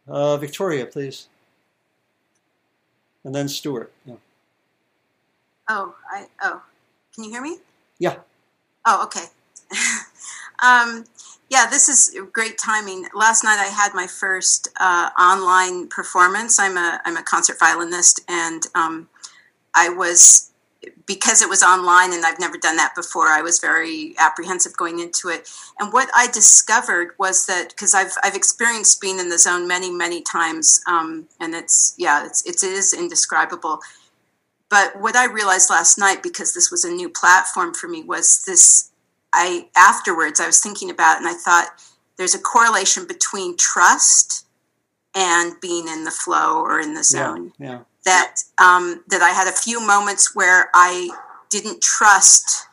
Uh, Victoria, please. And then Stuart. Yeah. Oh, I oh. Can you hear me? Yeah. Oh, okay. um, yeah, this is great timing. Last night I had my first uh, online performance. I'm a I'm a concert violinist, and um, I was because it was online and I've never done that before. I was very apprehensive going into it. And what I discovered was that because I've I've experienced being in the zone many many times, um, and it's yeah it's it is indescribable but what I realized last night, because this was a new platform for me, was this. I afterwards I was thinking about, it and I thought there's a correlation between trust and being in the flow or in the zone. Yeah. yeah. That um, that I had a few moments where I didn't trust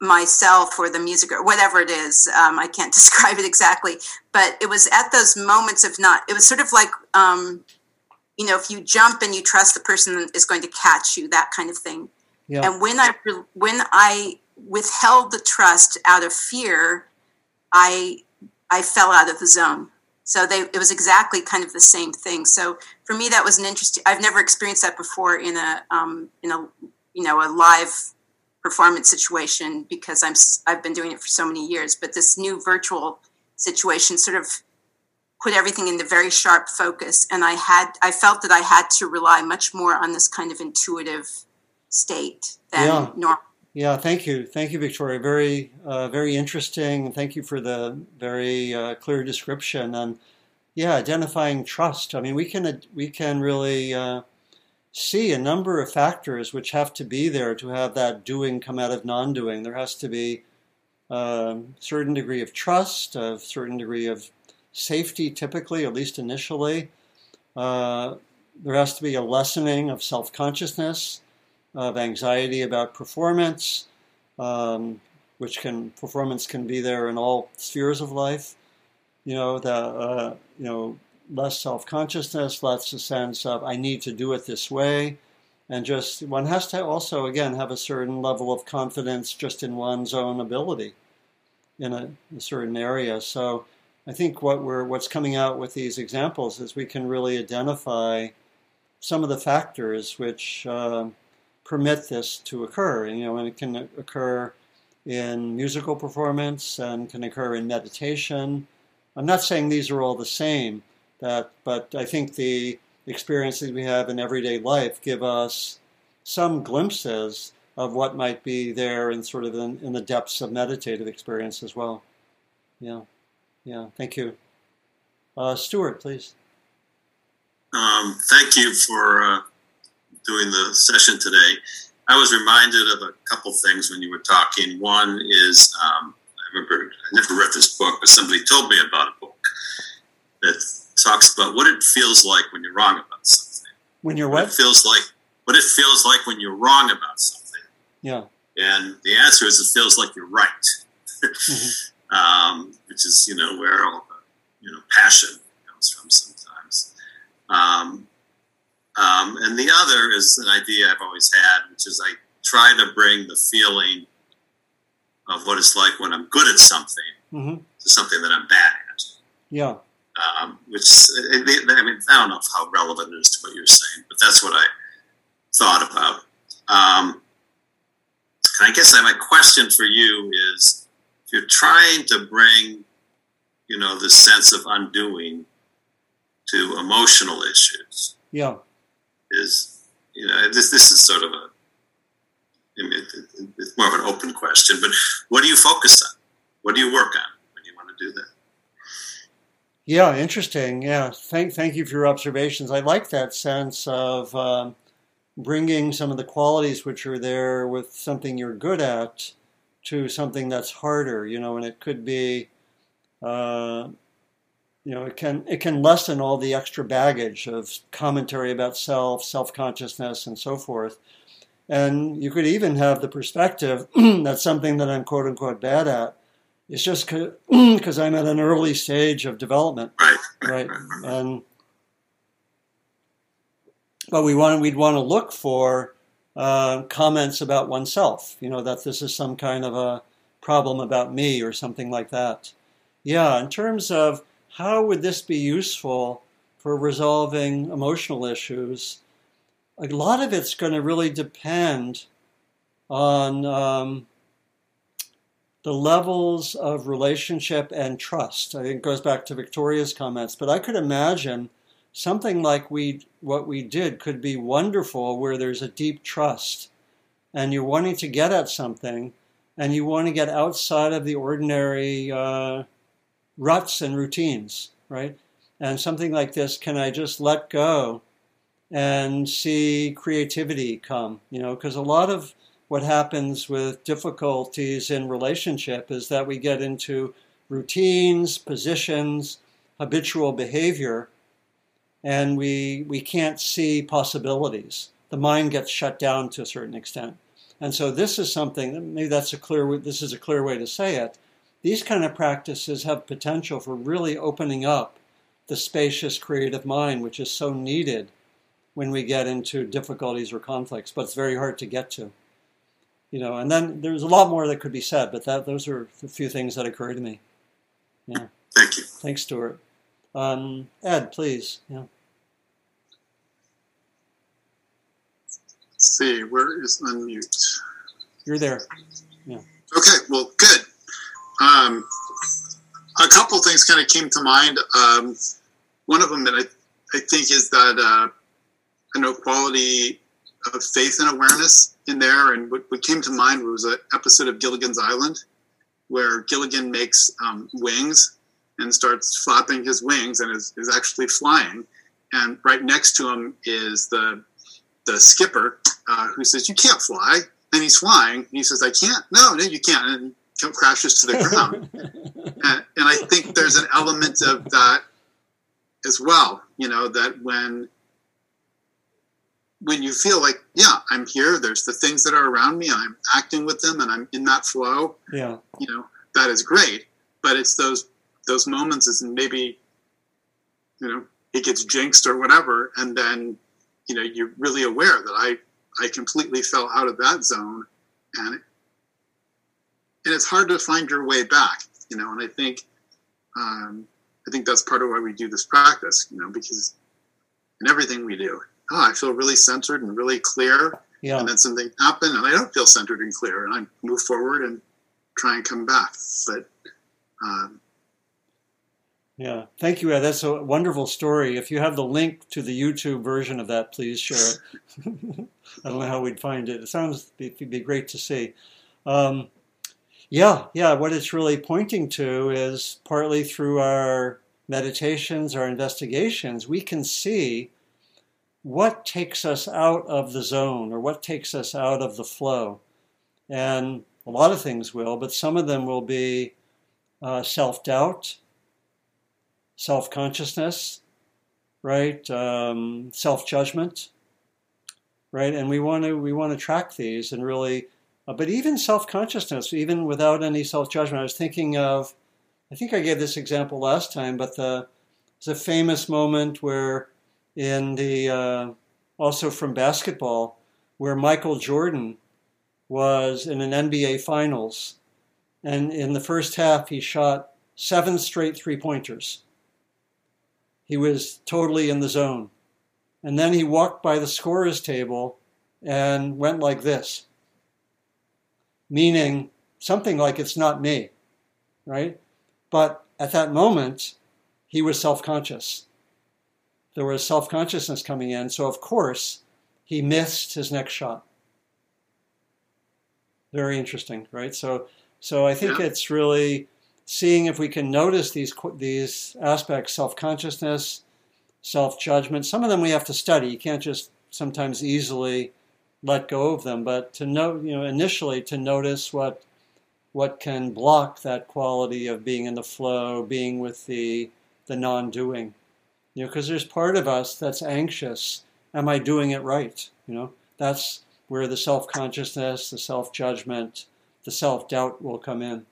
myself or the music or whatever it is. Um, I can't describe it exactly, but it was at those moments of not. It was sort of like um, you know if you jump and you trust the person is going to catch you that kind of thing. Yeah. and when i when i withheld the trust out of fear i i fell out of the zone. So they it was exactly kind of the same thing. So for me that was an interesting i've never experienced that before in a um, in a you know a live performance situation because i'm i've been doing it for so many years. But this new virtual situation sort of put everything into very sharp focus and i had i felt that i had to rely much more on this kind of intuitive state than yeah. normal Yeah, thank you, thank you, Victoria. Very, uh, very interesting. Thank you for the very uh, clear description. And yeah, identifying trust. I mean, we can we can really uh, see a number of factors which have to be there to have that doing come out of non-doing. There has to be a um, certain degree of trust, a certain degree of safety, typically, at least initially. Uh, there has to be a lessening of self-consciousness of anxiety about performance, um, which can performance can be there in all spheres of life. You know the uh, you know less self consciousness, less a sense of I need to do it this way, and just one has to also again have a certain level of confidence just in one's own ability in a, a certain area. So I think what we're what's coming out with these examples is we can really identify some of the factors which uh, permit this to occur. You know, and it can occur in musical performance and can occur in meditation. I'm not saying these are all the same, that, but I think the experiences we have in everyday life give us some glimpses of what might be there in sort of in, in the depths of meditative experience as well. Yeah, yeah. Thank you, uh, Stuart, please. Um, thank you for uh, doing the session today. I was reminded of a couple things when you were talking. One is um, I remember I never read this book, but somebody told me about a book that talks about what it feels like when you're wrong about something. When you're what? what it feels like what it feels like when you're wrong about something. Yeah. And the answer is it feels like you're right, mm-hmm. um, which is you know where all the you know passion comes from sometimes. Um, um, and the other is an idea I've always had, which is I try to bring the feeling of what it's like when I'm good at something mm-hmm. to something that I'm bad at. Yeah. Um, which I mean, I don't know how relevant it is to what you're saying, but that's what I thought about. Um, and I guess my question for you is, you're trying to bring, you know, the sense of undoing to emotional issues, yeah, is you know this this is sort of a I a it's more of an open question, but what do you focus on? What do you work on when you want to do that? Yeah, interesting. Yeah, thank thank you for your observations. I like that sense of um, bringing some of the qualities which are there with something you're good at to something that's harder. You know, and it could be, uh, you know, it can it can lessen all the extra baggage of commentary about self, self consciousness, and so forth. And you could even have the perspective that something that I'm quote unquote bad at is just because I'm at an early stage of development, right? And but we want we'd want to look for uh, comments about oneself. You know that this is some kind of a problem about me or something like that. Yeah, in terms of how would this be useful for resolving emotional issues? a lot of it's going to really depend on um, the levels of relationship and trust. I think it goes back to Victoria's comments, but I could imagine something like we what we did could be wonderful where there's a deep trust and you're wanting to get at something and you want to get outside of the ordinary uh, ruts and routines, right? And something like this, can I just let go and see creativity come, you know, because a lot of what happens with difficulties in relationship is that we get into routines, positions, habitual behavior, and we we can't see possibilities. The mind gets shut down to a certain extent. And so this is something maybe that's a clear this is a clear way to say it. These kind of practices have potential for really opening up the spacious creative mind which is so needed when we get into difficulties or conflicts, but it's very hard to get to. You know, and then there's a lot more that could be said, but that those are a few things that occur to me. Yeah. Thank you. Thanks, Stuart. Um, Ed, please. Yeah. Let's see, where is unmute? You're there. Yeah. Okay. Well, good. Um, a couple things kind of came to mind. Um, one of them that I, I think is that uh, I know quality of faith and awareness in there. And what, what came to mind was an episode of Gilligan's Island where Gilligan makes um, wings and starts flapping his wings and is, is actually flying. And right next to him is the the skipper uh, who says, "You can't fly," and he's flying. And he says, "I can't." No, no, you can't. And he crashes to the ground. and, and I think there's an element of that as well. You know that when when you feel like, yeah, I'm here. There's the things that are around me. I'm acting with them, and I'm in that flow. Yeah, you know that is great. But it's those those moments, is maybe you know it gets jinxed or whatever, and then you know you're really aware that I I completely fell out of that zone, and and it's hard to find your way back. You know, and I think um, I think that's part of why we do this practice. You know, because in everything we do, oh, I feel really centered and really clear. Yeah. And then something happened and I don't feel centered and clear and I move forward and try and come back. But um, yeah, thank you. That's a wonderful story. If you have the link to the YouTube version of that, please share it. I don't know how we'd find it. It sounds it'd be great to see. Um, yeah, yeah. What it's really pointing to is partly through our meditations, our investigations, we can see what takes us out of the zone or what takes us out of the flow. And a lot of things will, but some of them will be uh, self doubt self consciousness, right? Um, self judgment, right? And we want to we want to track these and really, uh, but even self consciousness, even without any self judgment. I was thinking of, I think I gave this example last time, but the it's a famous moment where in the uh, also from basketball where Michael Jordan was in an NBA Finals, and in the first half he shot seven straight three pointers he was totally in the zone. And then he walked by the scorer's table and went like this, meaning something like it's not me, right? But at that moment, he was self conscious. There was self consciousness coming in, so of course, he missed his next shot. Very interesting, right? So, so I think yeah. it's really seeing if we can notice these these aspects self-consciousness self-judgment some of them we have to study. You can't just sometimes easily let go of them but to know you know initially to notice what what can block that quality of being in the flow being with the the non-doing. You know because there's part of us that's anxious am i doing it right? You know that's where the self-consciousness the self-judgment the self-doubt will come in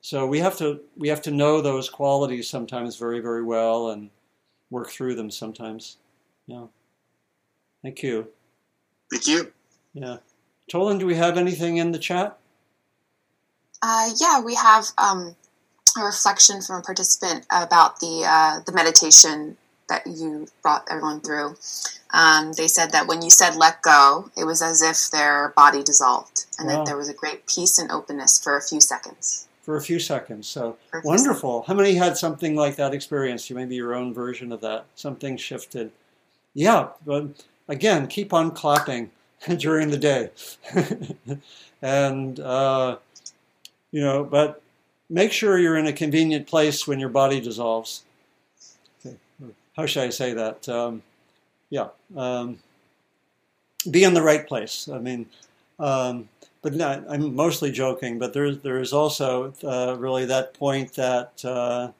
so we have to we have to know those qualities sometimes very very well and work through them sometimes. Yeah. Thank you. Thank you. Yeah. Tolan, do we have anything in the chat? Uh, yeah, we have um, a reflection from a participant about the uh, the meditation that you brought everyone through. Um, they said that when you said let go, it was as if their body dissolved, and wow. that there was a great peace and openness for a few seconds for a few seconds. So wonderful. How many had something like that experience? You maybe your own version of that. Something shifted. Yeah, but again, keep on clapping during the day, and uh, you know, but make sure you're in a convenient place when your body dissolves. Okay. How should I say that? Um, yeah, um, be in the right place. I mean. Um, but not, I'm mostly joking. But there's there's also uh, really that point that uh,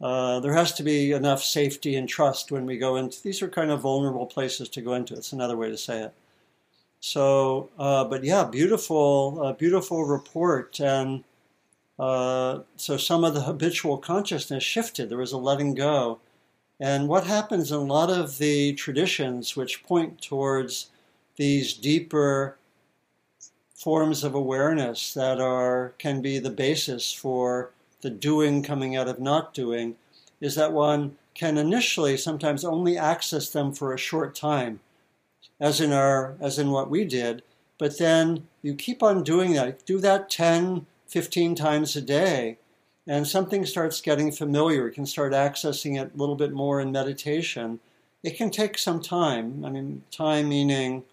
uh, there has to be enough safety and trust when we go into these are kind of vulnerable places to go into. It's another way to say it. So, uh, but yeah, beautiful, uh, beautiful report, and uh, so some of the habitual consciousness shifted. There was a letting go, and what happens in a lot of the traditions which point towards these deeper forms of awareness that are can be the basis for the doing coming out of not doing is that one can initially sometimes only access them for a short time as in our as in what we did but then you keep on doing that. Do that 10 15 times a day and something starts getting familiar. You can start accessing it a little bit more in meditation. It can take some time. I mean time meaning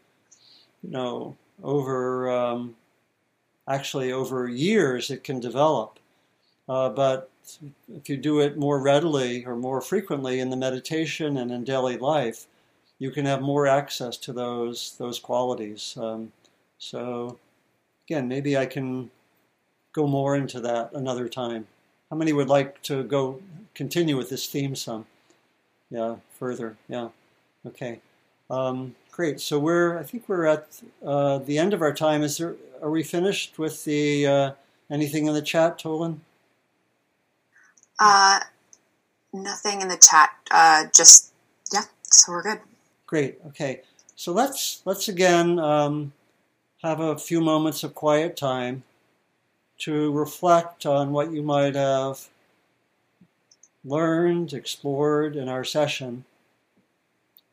you know, over um, actually over years it can develop. Uh, but if you do it more readily or more frequently in the meditation and in daily life, you can have more access to those those qualities. Um, so, again, maybe I can go more into that another time. How many would like to go continue with this theme some? Yeah, further. Yeah. Okay. Um, great. So we're I think we're at uh, the end of our time. Is there? Are we finished with the uh, anything in the chat, Tolan? Uh, nothing in the chat. Uh, just yeah. So we're good. Great. Okay. So let's let's again um, have a few moments of quiet time to reflect on what you might have learned, explored in our session,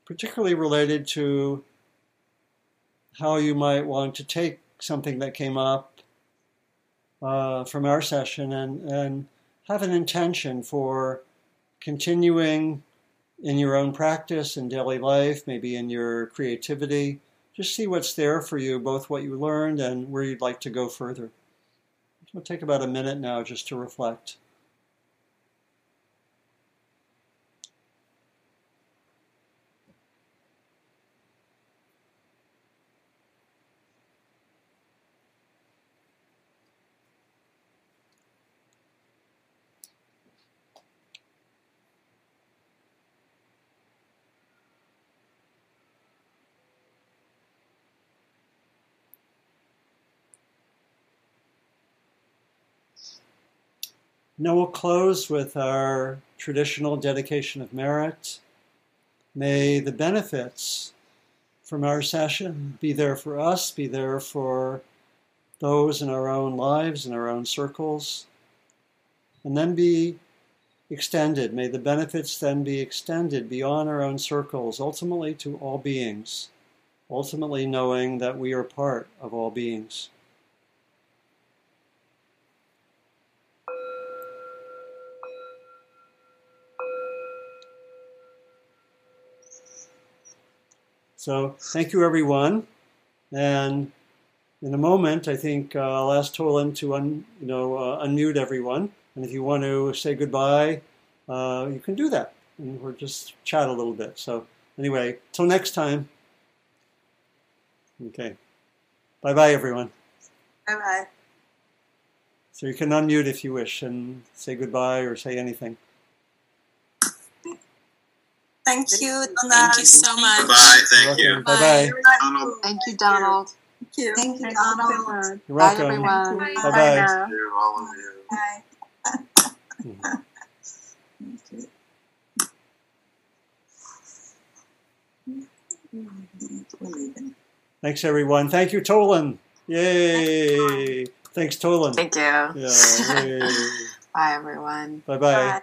particularly related to how you might want to take something that came up uh, from our session and, and have an intention for continuing in your own practice in daily life, maybe in your creativity. Just see what's there for you, both what you learned and where you'd like to go further. It'll take about a minute now just to reflect. Now we'll close with our traditional dedication of merit. May the benefits from our session be there for us, be there for those in our own lives, in our own circles, and then be extended. May the benefits then be extended beyond our own circles, ultimately to all beings, ultimately knowing that we are part of all beings. So thank you, everyone. And in a moment, I think uh, I'll ask Tolan to un, you know uh, unmute everyone. And if you want to say goodbye, uh, you can do that, and we'll just chat a little bit. So anyway, till next time. Okay. Bye bye, everyone. Bye bye. So you can unmute if you wish and say goodbye or say anything. Thank you, Donald. Thank you so much. Bye. Thank you. Bye bye. Donald, Thank you, Donald. Thank you. Thank you, Donald. You're Bye, everyone. Bye Bye bye. now. You, all of you. Thanks, everyone. Thank you, Tolan. Yay. Thanks, Tolan. Thank you. Yeah. Yay. Bye, everyone. Bye bye.